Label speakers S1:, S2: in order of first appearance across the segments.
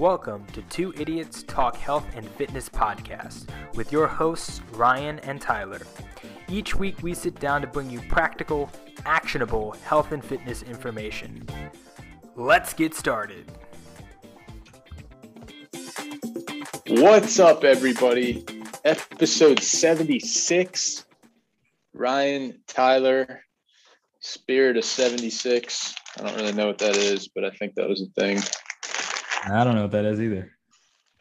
S1: Welcome to Two Idiots Talk Health and Fitness podcast with your hosts, Ryan and Tyler. Each week, we sit down to bring you practical, actionable health and fitness information. Let's get started.
S2: What's up, everybody? Episode 76. Ryan, Tyler, Spirit of 76. I don't really know what that is, but I think that was a thing.
S3: I don't know what that is either.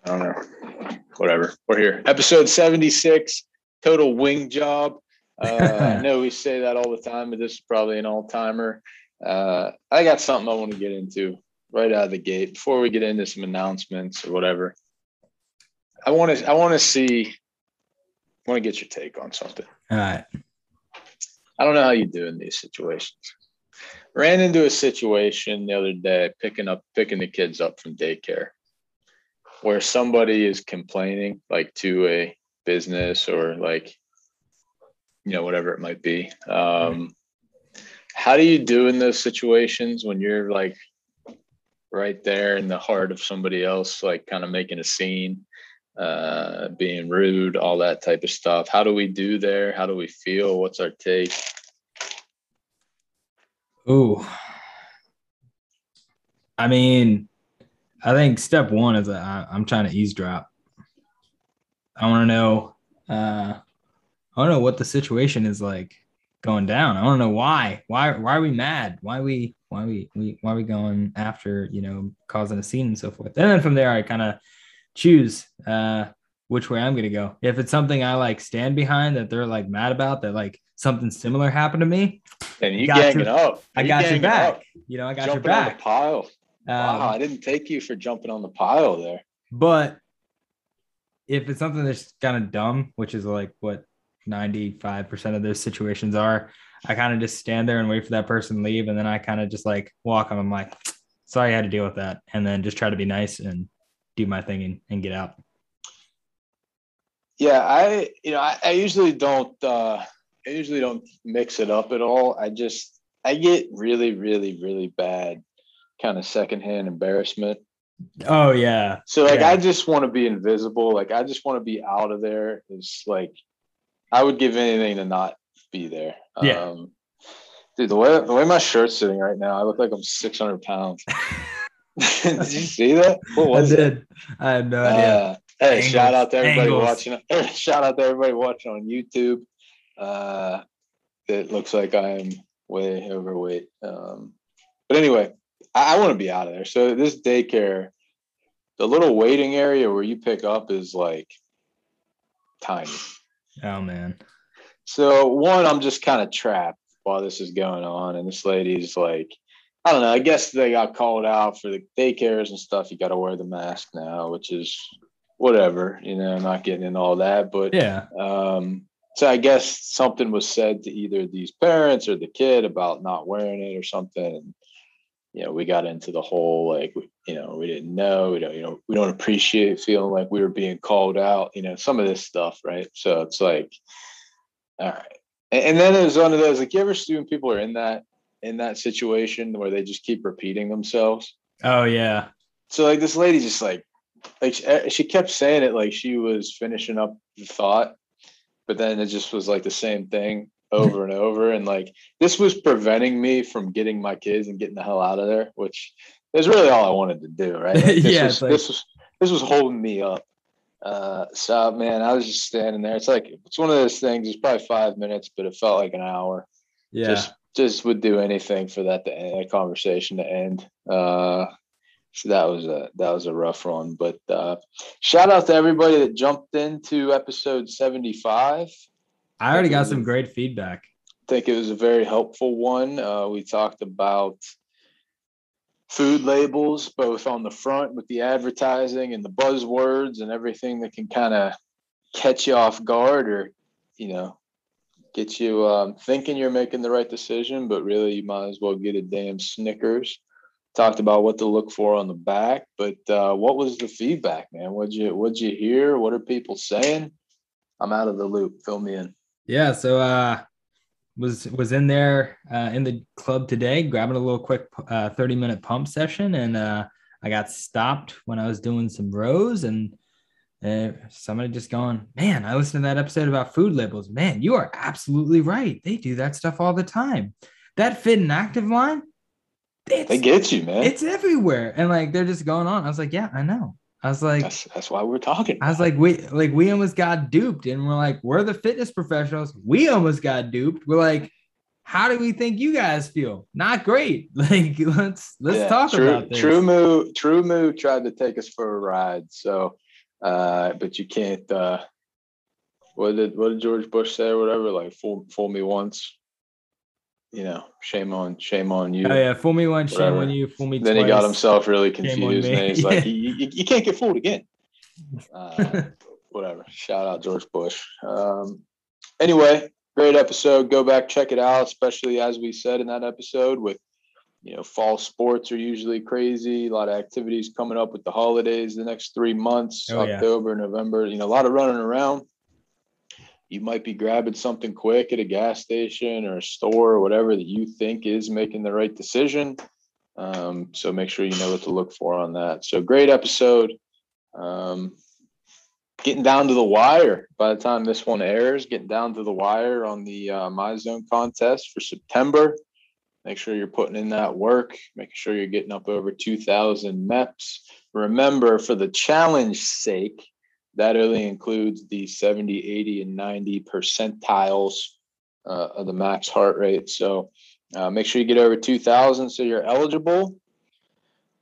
S2: I don't know. Whatever. We're here. Episode 76, total wing job. Uh, I know we say that all the time, but this is probably an all timer. Uh, I got something I want to get into right out of the gate before we get into some announcements or whatever. I want to, I want to see, I want to get your take on something.
S3: All right.
S2: I don't know how you do in these situations. Ran into a situation the other day picking up picking the kids up from daycare where somebody is complaining like to a business or like you know whatever it might be. Um, how do you do in those situations when you're like right there in the heart of somebody else like kind of making a scene uh, being rude, all that type of stuff. How do we do there? How do we feel? What's our take?
S3: Ooh. I mean, I think step one is I, I'm trying to eavesdrop. I want to know. Uh, I to know what the situation is like going down. I want to know why. Why? Why are we mad? Why we? Why we? we why we going after? You know, causing a scene and so forth. And then from there, I kind of choose uh, which way I'm going to go. If it's something I like stand behind that they're like mad about, that like something similar happened to me,
S2: And you
S3: Got
S2: ganging
S3: your-
S2: up.
S3: I
S2: You
S3: got your back.
S2: up.
S3: You know, I got
S2: jumping
S3: your
S2: on the pile.
S3: Um,
S2: wow, I didn't take you for jumping on the pile there.
S3: But if it's something that's kind of dumb, which is like what 95% of those situations are, I kind of just stand there and wait for that person to leave. And then I kind of just like walk on. I'm like, sorry, I had to deal with that. And then just try to be nice and do my thing and, and get out.
S2: Yeah, I you know I, I usually don't uh, I usually don't mix it up at all. I just I get really really really bad kind of secondhand embarrassment.
S3: Oh, yeah.
S2: So like
S3: Yeah.
S2: I just want to be invisible. Like I just want to be out of there. It's like I would give anything to not be there.
S3: Yeah.
S2: Um, dude, the way the way my shirt's sitting right now, I look like I'm 600 pounds. Did you see that? What
S3: I
S2: was it?
S3: did. I have no idea.
S2: Uh, hey,
S3: Angles,
S2: shout out to everybody
S3: angles.
S2: watching. Shout out to everybody watching on YouTube. Uh, it looks like I am way overweight. Um, but anyway, I, I want to be out of there. So this daycare, the little waiting area where you pick up is like tiny.
S3: Oh, man.
S2: So one, I'm just kind of trapped while this is going on, and this lady's like, I don't know. I guess they got called out for the daycares and stuff. You got to wear the mask now, which is whatever. You know, not getting into all that, but
S3: Yeah.
S2: um, so I guess something was said to either these parents or the kid about not wearing it or something. You know, we got into the whole like, you know, we didn't know, we don't, you know, we don't appreciate feeling like we were being called out, you know, some of this stuff, right? So it's like, all right. And, and then it was one of those like, you ever see when people are in that in that situation where they just keep repeating themselves?
S3: Oh, yeah.
S2: so like this lady just like like she kept saying it like she was finishing up the thought but then it just was like the same thing over and over and like this was preventing me from getting my kids and getting the hell out of there which is really all i wanted to do right Like, this,
S3: Yeah,
S2: was,
S3: like-
S2: this was this was holding me up uh so man i was just standing there it's like it's one of those things it's probably five minutes but it felt like an hour
S3: Yeah.
S2: just just would do anything for that to end, that conversation to end. Uh, so that was a that was a rough one, but uh, shout out to everybody that jumped into episode seventy five.
S3: I already got some great feedback.
S2: I think it was a very helpful one. Uh, we talked about food labels, both on the front with the advertising and the buzzwords and everything that can kind of catch you off guard or, you know, get you um, thinking you're making the right decision, but really you might as well get a damn Snickers. Talked about what to look for on the back, but uh, what was the feedback, man? What'd you What'd you hear? What are people saying? I'm out of the loop. Fill me in.
S3: Yeah, so uh was was in there uh in the club today grabbing a little quick uh 30 minute pump session and uh I got stopped when I was doing some rows and uh, somebody just going, man, I listened to that episode about food labels. Man, you are absolutely right. They do that stuff all the time. That fit and active line,
S2: they get you, man.
S3: It's everywhere. And like they're just going on. I was like, yeah, I know. I was like,
S2: that's, that's why we're talking.
S3: I was like, we like we almost got duped, and we're like, we're the fitness professionals. We almost got duped. We're like, how do we think you guys feel? Not great. Like let's let's yeah, talk
S2: true,
S3: about this.
S2: True Moo, TruMoo tried to take us for a ride. So, uh, but you can't. Uh, what did what did George Bush say or whatever? Like fool fool me once. You know, shame on shame on you.
S3: Oh yeah, fool me once, shame on you. Fool me.
S2: Then
S3: twice,
S2: he got himself really confused, and he's like, you, you, you, can't get fooled again. Uh, whatever. Shout out George Bush. Um, anyway, great episode. Go back, check it out, especially as we said in that episode with you know, fall sports are usually crazy. A lot of activities coming up with the holidays the next three months, oh, October, yeah. November, you know, a lot of running around. You might be grabbing something quick at a gas station or a store or whatever that you think is making the right decision. Um, so make sure you know what to look for on that. So great episode. Um, getting down to the wire by the time this one airs, getting down to the wire on the uh, MyZone contest for September. Make sure you're putting in that work, making sure you're getting up over 2,000 MEPs. Remember, for the challenge sake, that only includes the 70, 80, and 90 percentiles uh, of the max heart rate. So uh, make sure you get over 2,000 so you're eligible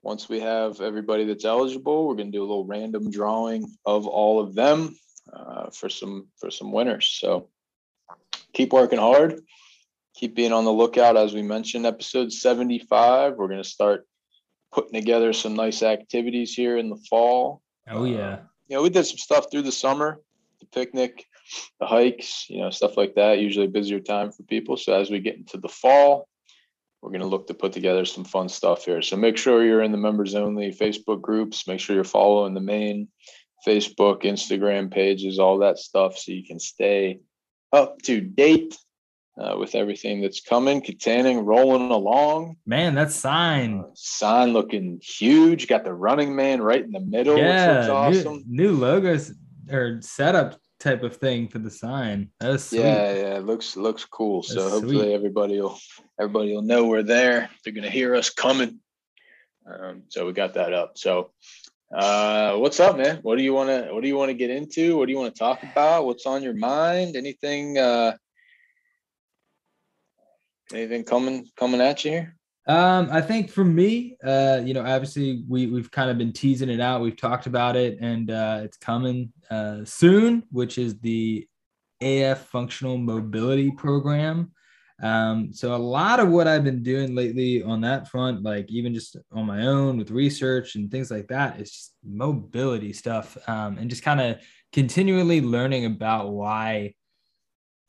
S2: once we have everybody that's eligible, we're going to do a little random drawing of all of them uh, for some for some winners. So keep working hard. Keep being on the lookout. As we mentioned, episode 75, we're going to start putting together some nice activities here in the fall.
S3: Oh, yeah.
S2: You know, we did some stuff through the summer, the picnic, the hikes, you know, stuff like that. Usually busier time for people. So as we get into the fall, we're going to look to put together some fun stuff here. So make sure you're in the members only Facebook groups. Make sure you're following the main Facebook, Instagram pages, all that stuff, so you can stay up to date uh, with everything that's coming. Kittanning rolling along.
S3: Man, that sign. Uh,
S2: sign looking huge. Got the running man right in the middle.
S3: Yeah, awesome. New, new logos or setup type of thing for the sign. That was sweet.
S2: Yeah, yeah, it looks looks cool. That's so hopefully sweet. everybody will everybody will know we're there. They're gonna hear us coming. Um, so we got that up. So uh what's up, man? What do you wanna what do you want to get into? What do you want to talk about? What's on your mind? Anything uh anything coming coming at you here?
S3: Um, I think for me, uh, you know, obviously we we've kind of been teasing it out. We've talked about it, and uh, it's coming uh, soon, which is the AF Functional Mobility Program. Um, so a lot of what I've been doing lately on that front, like even just on my own with research and things like that, is just mobility stuff, um, and just kind of continually learning about why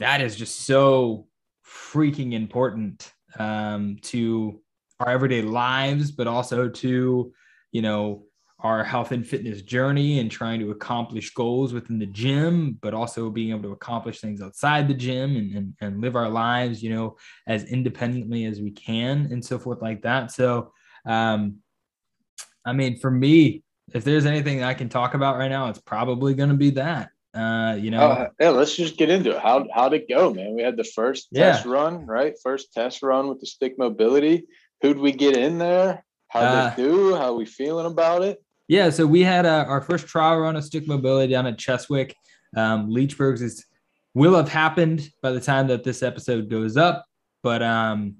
S3: that is just so freaking important um, to our everyday lives, but also to, you know, our health and fitness journey and trying to accomplish goals within the gym, but also being able to accomplish things outside the gym and, and, and live our lives, you know, as independently as we can and so forth like that. So, um, I mean, for me, if there's anything I can talk about right now, it's probably going to be that. Uh, you know, uh,
S2: yeah, let's just get into it. How how'd it go, man? We had the first yeah. test run, right? First test run with the stick mobility who'd we get in there? How uh, they do? How we feeling about it?
S3: Yeah, so we had uh, our first trial run of stick mobility down at Cheswick. Um, Leechburg's is will have happened by the time that this episode goes up, but um,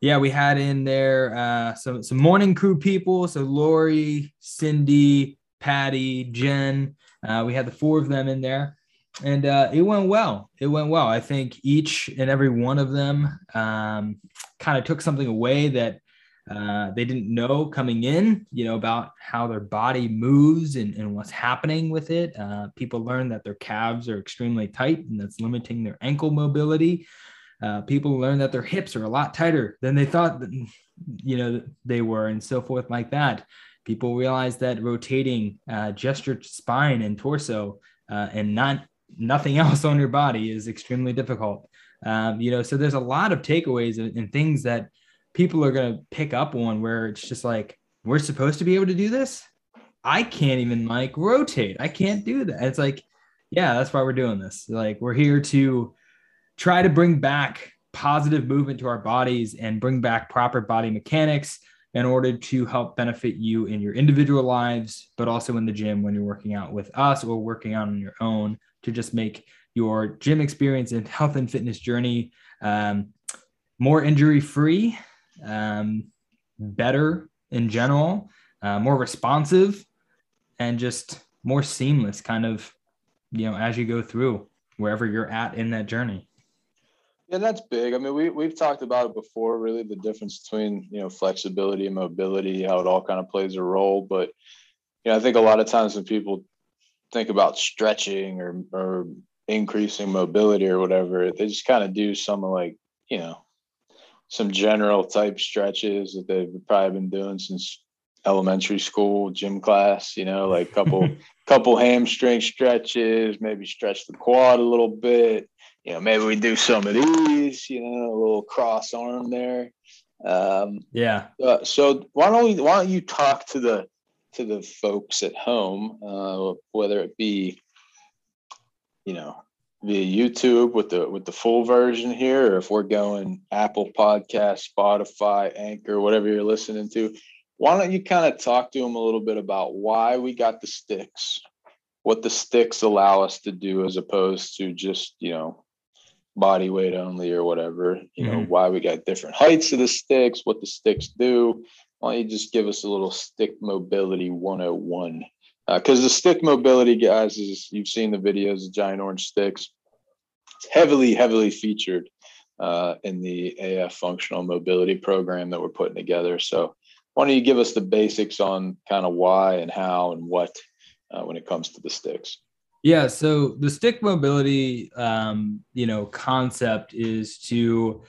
S3: yeah, we had in there uh, some some morning crew people. So Lori, Cindy, Patty, Jen. Uh, we had the four of them in there and uh, it went well. It went well. I think each and every one of them um, kind of took something away that uh, they didn't know coming in, you know, about how their body moves and, and what's happening with it. Uh, people learn that their calves are extremely tight and that's limiting their ankle mobility. Uh, people learn that their hips are a lot tighter than they thought, that, you know, they were, and so forth like that. People realize that rotating uh, gesture spine and torso uh, and not nothing else on your body is extremely difficult. Um, you know, so there's a lot of takeaways and, and things that people are going to pick up on where it's just like, we're supposed to be able to do this. I can't even like rotate. I can't do that. It's like, yeah, that's why we're doing this. Like we're here to try to bring back positive movement to our bodies and bring back proper body mechanics in order to help benefit you in your individual lives, but also in the gym when you're working out with us or working out on your own to just make your gym experience and health and fitness journey um, more injury free, um, better in general, uh, more responsive, and just more seamless kind of, you know, as you go through wherever you're at in that journey.
S2: Yeah, that's big. I mean, we we've talked about it before. Really, the difference between you know flexibility and mobility, how it all kind of plays a role. But you know, I think a lot of times when people think about stretching or or increasing mobility or whatever, they just kind of do some like you know some general type stretches that they've probably been doing since elementary school gym class. You know, like couple couple hamstring stretches, maybe stretch the quad a little bit you know, maybe we do some of these, you know, a little cross arm there. Um,
S3: yeah.
S2: Uh, so why don't we, why don't you talk to the, to the folks at home, uh, whether it be, you know, via YouTube with the, with the full version here, or if we're going Apple podcast, Spotify, anchor, whatever you're listening to, why don't you kind of talk to them a little bit about why we got the sticks, what the sticks allow us to do as opposed to just, you know, body weight only or whatever you know mm-hmm. why we got different heights of the sticks what the sticks do. Why don't you just give us a little stick mobility 101 because uh, the stick mobility guys is you've seen the videos of giant orange sticks. It's heavily heavily featured uh, in the af functional mobility program that we're putting together. So why don't you give us the basics on kind of why and how and what uh, when it comes to the sticks
S3: yeah. So the stick mobility, um, you know, concept is to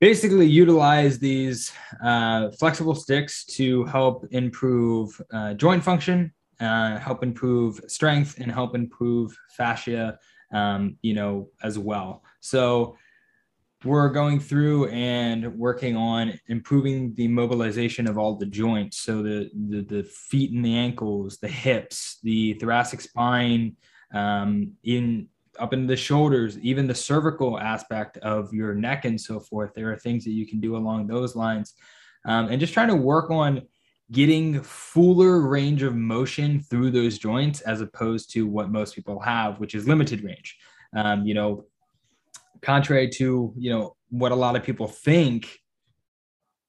S3: basically utilize these uh, flexible sticks to help improve uh, joint function, uh, help improve strength, and help improve fascia, um, you know, as well. So we're going through and working on improving the mobilization of all the joints. So the, the, the feet and the ankles, the hips, the thoracic spine, um, in up in the shoulders, even the cervical aspect of your neck and so forth. There are things that you can do along those lines. Um, and just trying to work on getting fuller range of motion through those joints as opposed to what most people have, which is limited range. Um, you know, contrary to you know what a lot of people think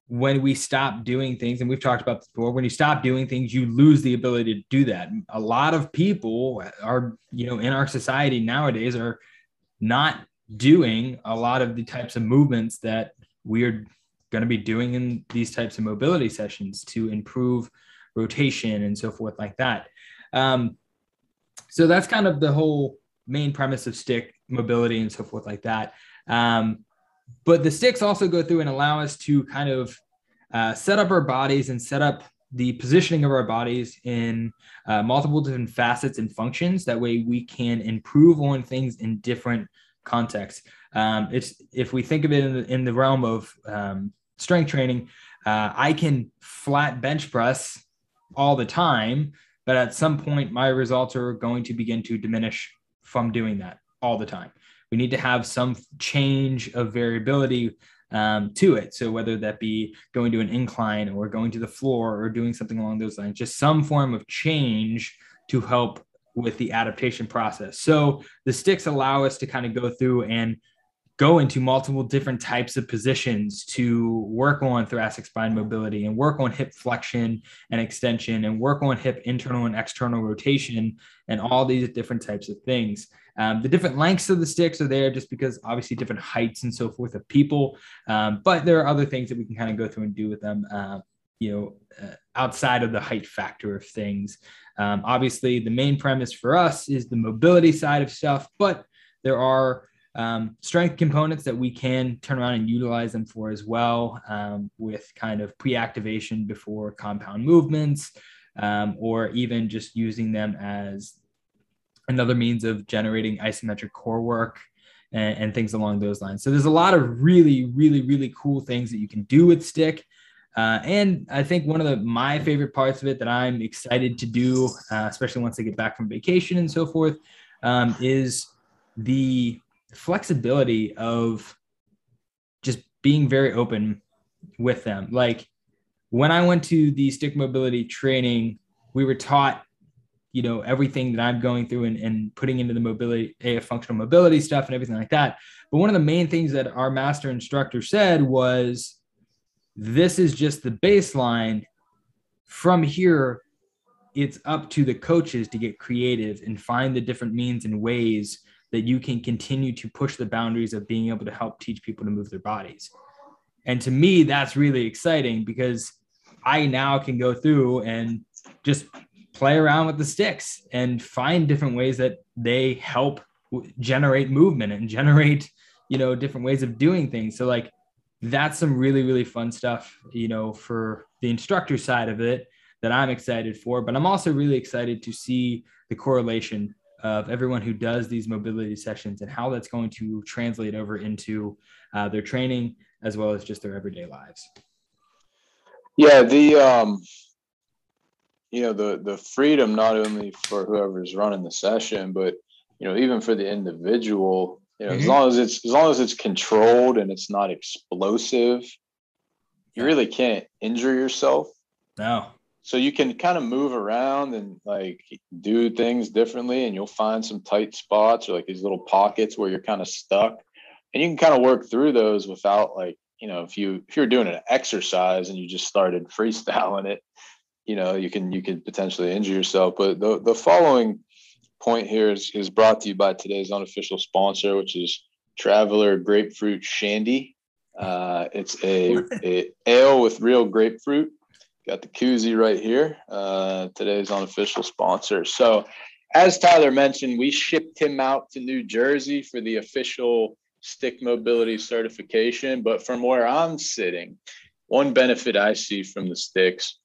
S3: when we stop doing things and we've talked about this before when you stop doing things you lose the ability to do that. A lot of people are you know in our society nowadays are not doing a lot of the types of movements that we're going to be doing in these types of mobility sessions to improve rotation and so forth like that. Um, so that's kind of the whole main premise of stick mobility and so forth like that. Um, but the sticks also go through and allow us to kind of uh, set up our bodies and set up the positioning of our bodies in uh, multiple different facets and functions. That way, we can improve on things in different contexts. Um, it's if we think of it in the, in the realm of um, strength training, uh, I can flat bench press all the time, but at some point, my results are going to begin to diminish from doing that all the time. We need to have some change of variability um, to it. So whether that be going to an incline or going to the floor or doing something along those lines, just some form of change to help with the adaptation process. So the sticks allow us to kind of go through and go into multiple different types of positions to work on thoracic spine mobility and work on hip flexion and extension and work on hip internal and external rotation and all these different types of things. Um, the different lengths of the sticks are there just because obviously different heights and so forth of people. Um, but there are other things that we can kind of go through and do with them, uh, you know, uh, outside of the height factor of things. Um, obviously, the main premise for us is the mobility side of stuff, but there are um, strength components that we can turn around and utilize them for as well um, with kind of pre-activation before compound movements um, or even just using them as another means of generating isometric core work and, and, things along those lines. So there's a lot of really, really, really cool things that you can do with stick. Uh, and I think one of the my favorite parts of it that I'm excited to do, uh, especially once I get back from vacation and so forth, um, is the flexibility of just being very open with them. Like when I went to the stick mobility training, we were taught, you know, everything that I'm going through and, and putting into the mobility, AF functional mobility stuff and everything like that. But one of the main things that our master instructor said was, this is just the baseline. From here, it's up to the coaches to get creative and find the different means and ways that you can continue to push the boundaries of being able to help teach people to move their bodies. And to me, that's really exciting because I now can go through and just play around with the sticks and find different ways that they help generate movement and generate, you know, different ways of doing things. So like that's some really, really fun stuff, you know, for the instructor side of it that I'm excited for. But I'm also really excited to see the correlation of everyone who does these mobility sessions and how that's going to translate over into uh, their training as well as just their everyday lives.
S2: Yeah, the um, you know the the freedom not only for whoever's running the session, but you know even for the individual you know, mm-hmm. as long as it's as long as it's controlled and it's not explosive, you really can't injure yourself.
S3: No.
S2: So you can kind of move around and like do things differently, and you'll find some tight spots or like these little pockets where you're kind of stuck, and you can kind of work through those without like you know if you if you're doing an exercise and you just started freestyling it, you know you can you could potentially injure yourself. But the the following point here is, is brought to you by today's unofficial sponsor, which is Traveler Grapefruit Shandy. Uh, it's a, a, ale with real grapefruit. Got the koozie right here. Uh, today's unofficial sponsor. So, as Tyler mentioned, we shipped him out to New Jersey for the official stick mobility certification. But from where I'm sitting, one benefit I see from the sticks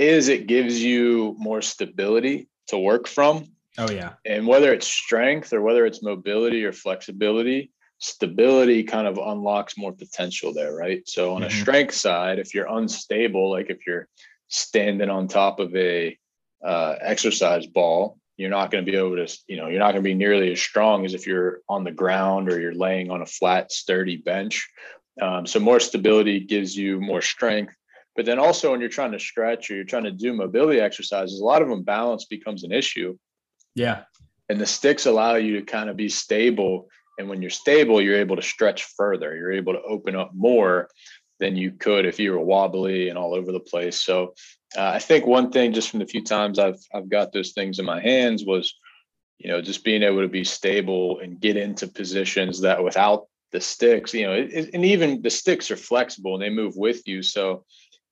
S2: is it gives you more stability to work from.
S3: Oh yeah.
S2: And whether it's strength or whether it's mobility or flexibility, stability kind of unlocks more potential there, right? So on mm-hmm. a strength side, if you're unstable, like if you're standing on top of a uh, exercise ball, you're not going to be able to, you know, you're not going to be nearly as strong as if you're on the ground or you're laying on a flat, sturdy bench. Um, so more stability gives you more strength. But then also when you're trying to stretch or you're trying to do mobility exercises, a lot of them balance becomes an issue.
S3: Yeah.
S2: And the sticks allow you to kind of be stable. And when you're stable, you're able to stretch further. You're able to open up more than you could if you were wobbly and all over the place. So uh, I think one thing just from the few times I've I've got those things in my hands was, you know, just being able to be stable and get into positions that without the sticks, you know, it, and even the sticks are flexible and they move with you. So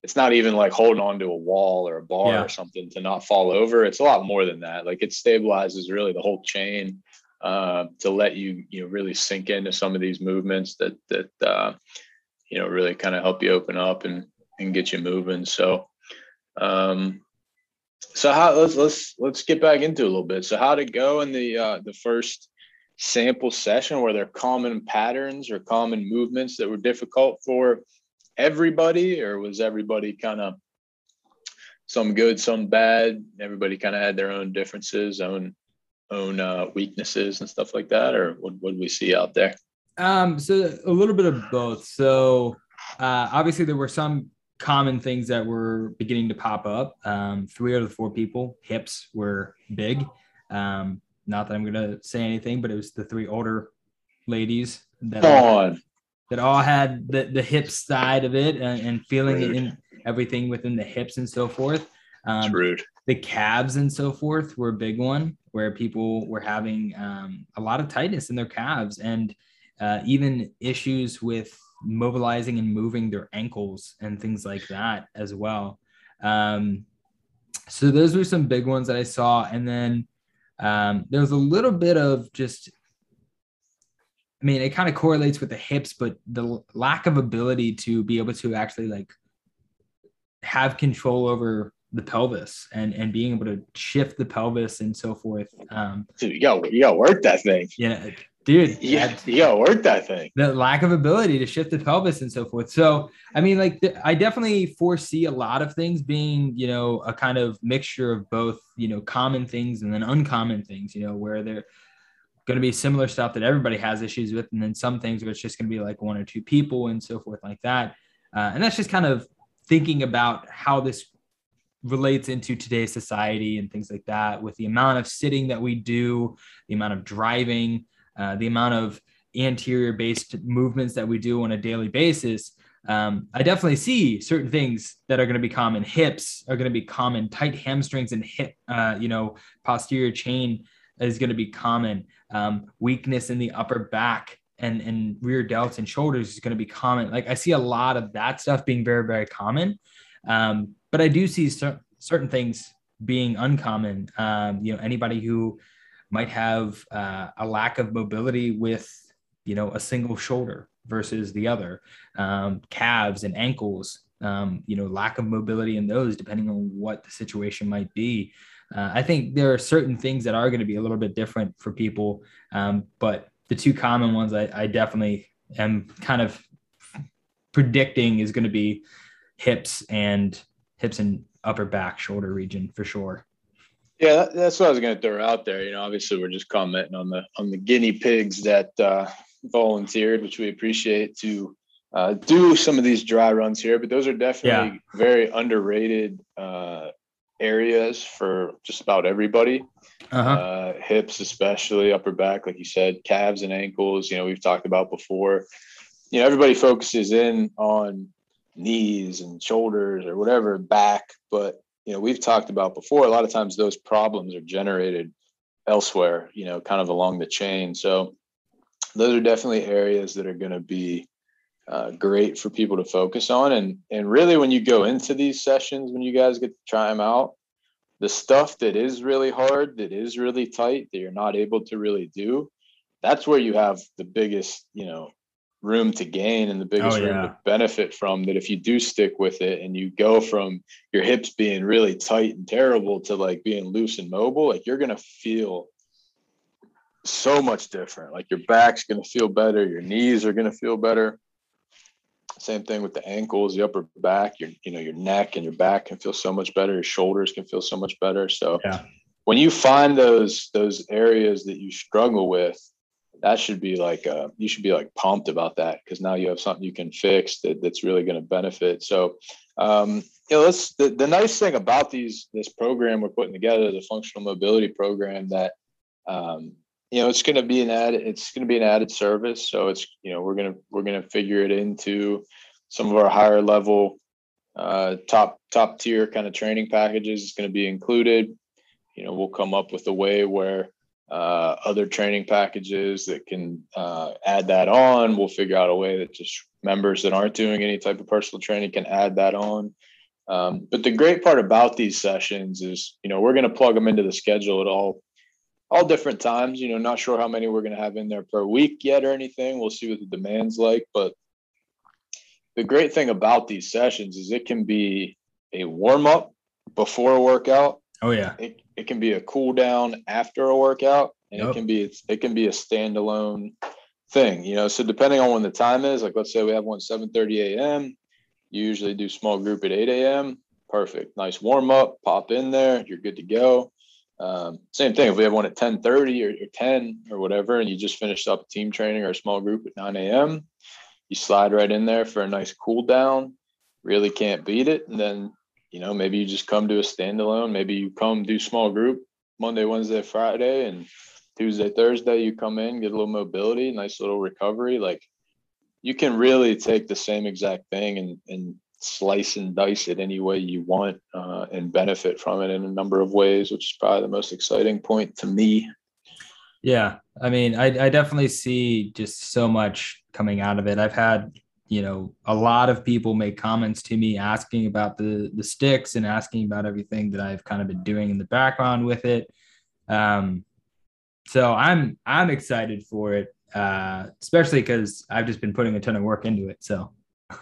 S2: it's not even like holding on to a wall or a bar yeah. or something to not fall over. It's a lot more than that. Like it stabilizes really the whole chain uh, to let you you know really sink into some of these movements that that uh, you know really kind of help you open up and and get you moving. So um, so how let's let's let's get back into a little bit. So how to go in the uh, the first sample session? Were there common patterns or common movements that were difficult for everybody, or was everybody kind of some good, some bad? Everybody kind of had their own differences, own own uh, weaknesses and stuff like that, or what what we see out there?
S3: Um, so a little bit of both. So uh, obviously there were some common things that were beginning to pop up. Um, three out of the four people hips were big. Um, not that I'm gonna say anything, but it was the three older ladies that
S2: on
S3: that all had the, the hip side of it and, and feeling it in everything within the hips and so forth.
S2: Um, rude.
S3: The calves and so forth were a big one where people were having um, a lot of tightness in their calves and uh, even issues with mobilizing and moving their ankles and things like that as well. Um, so those were some big ones that I saw. And then um, there was a little bit of just I mean, it kind of correlates with the hips, but the lack of ability to be able to actually like have control over the pelvis and and being able to shift the pelvis and so forth. Um,
S2: Dude, you got you got work that thing.
S3: Yeah, dude.
S2: Yeah, you gotta work that thing.
S3: The lack of ability to shift the pelvis and so forth. So, I mean, like, the, I definitely foresee a lot of things being, you know, a kind of mixture of both, you know, common things and then uncommon things, you know, where they're going to be similar stuff that everybody has issues with, and then some things where it's just going to be like one or two people and so forth, like that. Uh, and that's just kind of thinking about how this relates into today's society and things like that with the amount of sitting that we do, the amount of driving, uh, the amount of anterior based movements that we do on a daily basis. Um, I definitely see certain things that are going to be common. Hips are going to be common. Tight hamstrings and hip, uh, you know, posterior chain is going to be common. Um, weakness in the upper back and and rear delts and shoulders is going to be common. Like I see a lot of that stuff being very very common. Um, but I do see cer- certain things being uncommon. Um, you know, anybody who might have uh, a lack of mobility with, you know, a single shoulder versus the other, um, calves and ankles, um, you know, lack of mobility in those, depending on what the situation might be. Uh, I think there are certain things that are going to be a little bit different for people, um, but the two common ones I, I definitely am kind of predicting is going to be hips and hips and upper back shoulder region for sure.
S2: Yeah, that's what I was going to throw out there. You know, obviously we're just commenting on the on the guinea pigs that uh, volunteered, which we appreciate to uh, do some of these dry runs here. But those are definitely yeah. very underrated uh, areas for just about everybody. Uh-huh. Uh, hips, especially upper back, like you said, calves and ankles. You know, we've talked about before. You know, everybody focuses in on knees and shoulders or whatever back but you know we've talked about before a lot of times those problems are generated elsewhere you know kind of along the chain so those are definitely areas that are going to be uh, great for people to focus on. And and really when you go into these sessions when you guys get to try them out the stuff that is really hard that is really tight that you're not able to really do that's where you have the biggest you know room to gain and the biggest oh, yeah. room to benefit from that if you do stick with it and you go from your hips being really tight and terrible to like being loose and mobile like you're going to feel so much different. Like your back's going to feel better your knees are going to feel better same thing with the ankles the upper back your you know your neck and your back can feel so much better. Your shoulders can feel so much better. So yeah. when you find those those areas that you struggle with that should be like uh, you should be like pumped about that because now you have something you can fix that, that's really going to benefit. So um, you know let's the, the nice thing about these this program we're putting together is a functional mobility program that um, you know it's going to be an added it's going to be an added service so it's you know we're going to we're going to figure it into some of our higher level uh, top top tier kind of training packages is going to be included you know we'll come up with a way where uh, other training packages that can uh, add that on. We'll figure out a way that just members that aren't doing any type of personal training can add that on. Um, but the great part about these sessions is, you know, we're going to plug them into the schedule at all, all different times. You know, not sure how many we're going to have in there per week yet or anything. We'll see what the demand's like. But the great thing about these sessions is it can be a warm up before a workout.
S3: Oh yeah.
S2: It, it can be a cool down after a workout and yep. it can be it can be a standalone thing you know so depending on when the time is like let's say we have one 7 30 a.m you usually do small group at 8 a.m perfect nice warm up pop in there you're good to go um, same thing if we have one at 10 30 or, or 10 or whatever and you just finished up team training or a small group at 9 a.m you slide right in there for a nice cool down really can't beat it and then you know, maybe you just come to a standalone. Maybe you come do small group Monday, Wednesday, Friday, and Tuesday, Thursday, you come in, get a little mobility, nice little recovery. Like you can really take the same exact thing and, and slice and dice it any way you want uh, and benefit from it in a number of ways, which is probably the most exciting point to me.
S3: Yeah. I mean, I, I definitely see just so much coming out of it. I've had you know, a lot of people make comments to me asking about the the sticks and asking about everything that I've kind of been doing in the background with it. Um, so I'm I'm excited for it, uh, especially because I've just been putting a ton of work into it. So.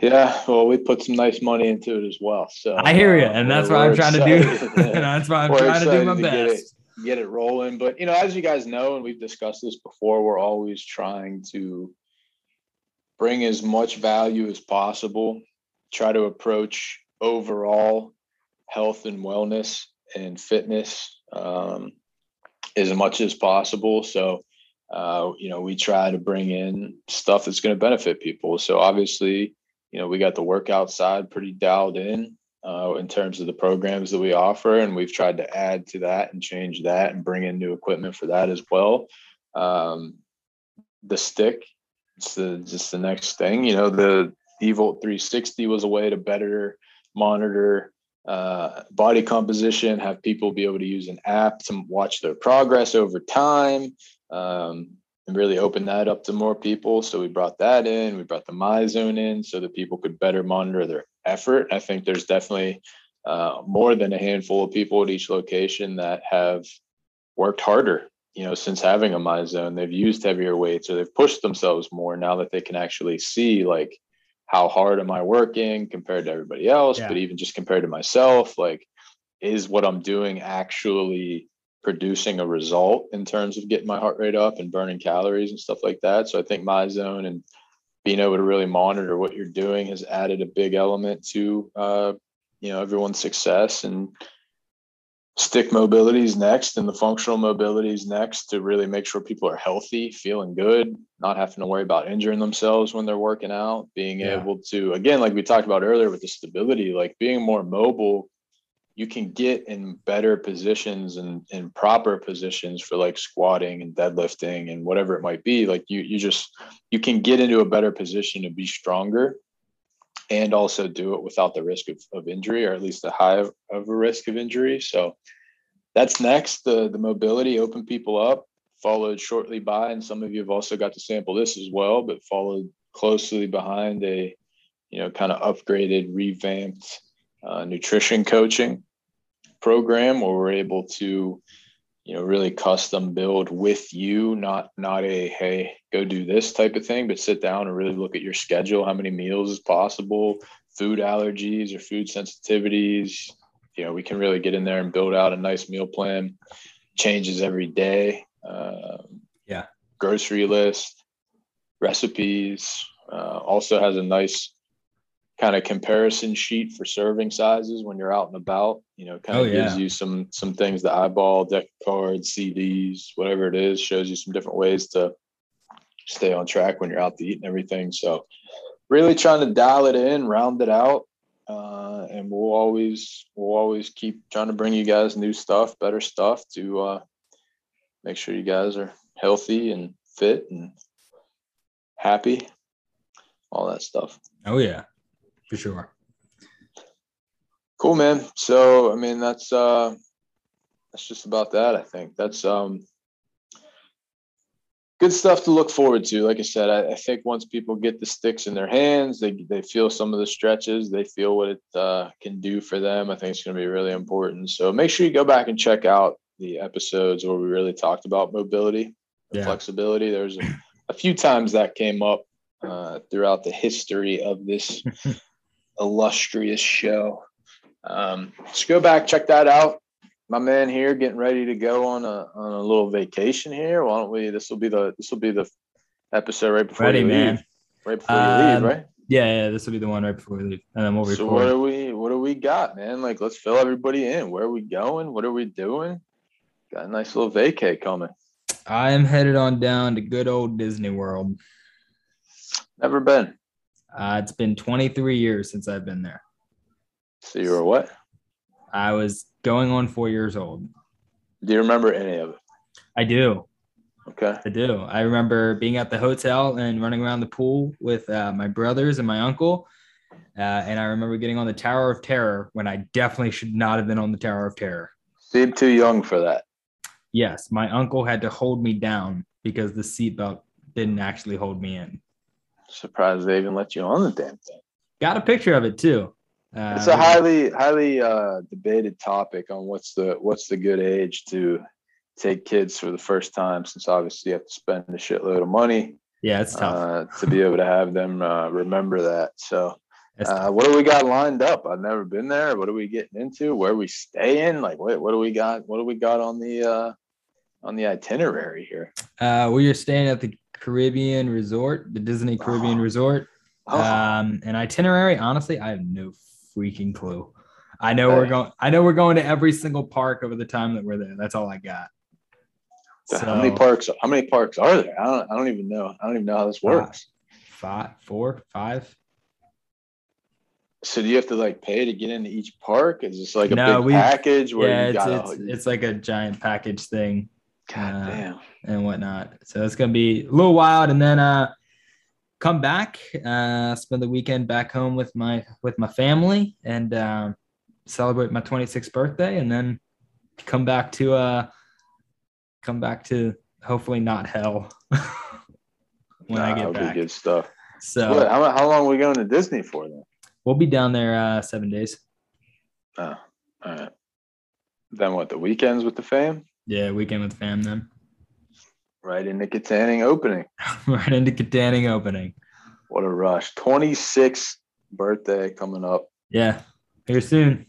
S2: Yeah, well, we put some nice money into it as well. So
S3: I hear you, and that's uh, what I'm trying excited. to do. and that's why I'm we're trying to do my best.
S2: get it rolling. But you know, as you guys know, and we've discussed this before, we're always trying to bring as much value as possible. Try to approach overall health and wellness and fitness um, as much as possible. So, uh, you know, we try to bring in stuff that's going to benefit people. So obviously, you know, we got the workout side pretty dialed in uh, in terms of the programs that we offer, and we've tried to add to that and change that and bring in new equipment for that as well. Um, the stick, it's the just the next thing. You know, the eVolt 360 was a way to better monitor uh, body composition, have people be able to use an app to watch their progress over time. Um, really open that up to more people. So we brought that in. We brought the MyZone in so that people could better monitor their effort. I think there's definitely uh, more than a handful of people at each location that have worked harder. You know, since having a MyZone, they've used heavier weights or they've pushed themselves more now that they can actually see like how hard am I working compared to everybody else, yeah. but even just compared to myself, like is what I'm doing actually producing a result in terms of getting my heart rate up and burning calories and stuff like that. So I think MyZone and being able to really monitor what you're doing has added a big element to uh, you know everyone's success and stick mobility is next and the functional mobility is next to really make sure people are healthy feeling good not having to worry about injuring themselves when they're working out being yeah. able to again like we talked about earlier with the stability like being more mobile you can get in better positions and in proper positions for like squatting and deadlifting and whatever it might be. Like you you just you can get into a better position to be stronger and also do it without the risk of, of injury or at least a high of, of a risk of injury. So that's next the the mobility open people up followed shortly by and some of you have also got to sample this as well but followed closely behind a you know kind of upgraded revamped uh, nutrition coaching program where we're able to you know really custom build with you not not a hey go do this type of thing but sit down and really look at your schedule how many meals is possible food allergies or food sensitivities. You know we can really get in there and build out a nice meal plan changes every day um,
S3: yeah.
S2: grocery list recipes uh, also has a nice kind of comparison sheet for serving sizes when you're out and about. You know, kind of oh, yeah. gives you some some things to eyeball, deck cards, CDs, whatever it is, shows you some different ways to stay on track when you're out to eat and everything. So really trying to dial it in, round it out. Uh, and we'll always we'll always keep trying to bring you guys new stuff, better stuff to uh, make sure you guys are healthy and fit and happy, all that stuff.
S3: Oh yeah, for sure.
S2: Cool, man. So, I mean, that's uh, that's just about that. I think that's um, good stuff to look forward to. Like I said, I, I, think once people get the sticks in their hands, they they feel some of the stretches, they feel what it uh, can do for them. I think it's going to be really important. So make sure you go back and check out the episodes where we really talked about mobility and yeah. flexibility. There's a, a, few times that came up uh, throughout the history of this illustrious show. Um, just go back, check that out. My man here getting ready to go on a on a little vacation here. Why don't we? This will be the this will be the episode right before ready, you man. leave. Right before um, you leave, um, right?
S3: Yeah, yeah, this will be the one right before we leave, and then we'll record.
S2: So what do we what do we got, man? Like, let's fill everybody in. Where are we going? What are we doing? Got a nice little vacay coming.
S3: I am headed on down to good old Disney World.
S2: Never been.
S3: Uh, it's been 23 years since I've been there.
S2: So you were what?
S3: I was going on four years old.
S2: Do you remember any of it?
S3: I do.
S2: Okay.
S3: I do. I remember being at the hotel and running around the pool with uh, my brothers and my uncle. Uh, and I remember getting on the Tower of Terror when I definitely should not have been on the Tower of Terror.
S2: Seemed too young for that.
S3: Yes, my uncle had to hold me down because the seatbelt didn't actually hold me in.
S2: Surprised they even let you on the damn thing.
S3: Got a picture of it too.
S2: Uh, it's a highly highly uh, debated topic on what's the what's the good age to take kids for the first time, since obviously you have to spend a shitload of money.
S3: Yeah, it's tough
S2: uh, to be able to have them uh, remember that. So Uh, what do we got lined up? I've never been there. What are we getting into? Where are we staying? Like, what, what do we got? What do we got on the uh, on the itinerary here?
S3: Uh, we are staying at the Caribbean Resort, the Disney Caribbean
S2: Oh.
S3: Resort.
S2: Oh,
S3: Um, an itinerary. Honestly, I have no freaking clue. I know we're going. I know we're going to every single park over the time that we're there. That's all I got.
S2: how many parks? How many parks are there? I don't. I don't even know. I don't even know how this works.
S3: Five, four, five.
S2: So do you have to like pay to get into each park? Is this like a
S3: No,
S2: big package where
S3: Yeah,
S2: you
S3: it's,
S2: got?
S3: it's it's like a giant package thing
S2: God
S3: uh,
S2: damn.
S3: And whatnot. So it's gonna be a little wild, and then uh, come back, uh, spend the weekend back home with my with my family, and um, celebrate my 26th birthday, and then come back to uh, come back to hopefully not hell when I get back.
S2: good stuff.
S3: So
S2: What, how, how long are we going to Disney for then?
S3: we'll be down there uh, seven days.
S2: Oh, all right. Then what? The weekends with the fam?
S3: Yeah, weekend with fam then.
S2: Right into Kittanning opening.
S3: right into Kittanning opening.
S2: What a rush! 26th birthday coming up.
S3: Yeah, here soon.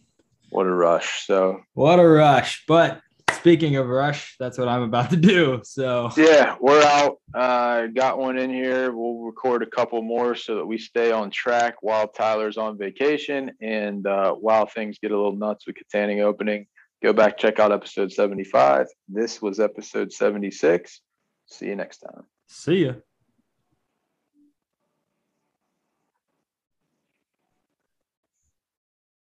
S2: What a rush! So
S3: What a rush. But speaking of rush, that's what I'm about to do. So
S2: yeah, we're out. Uh, got one in here. We'll record a couple more so that we stay on track while Tyler's on vacation and uh, while things get a little nuts with Kittanning opening. Go back check out episode 75. This was episode 76. See you next time.
S3: see ya.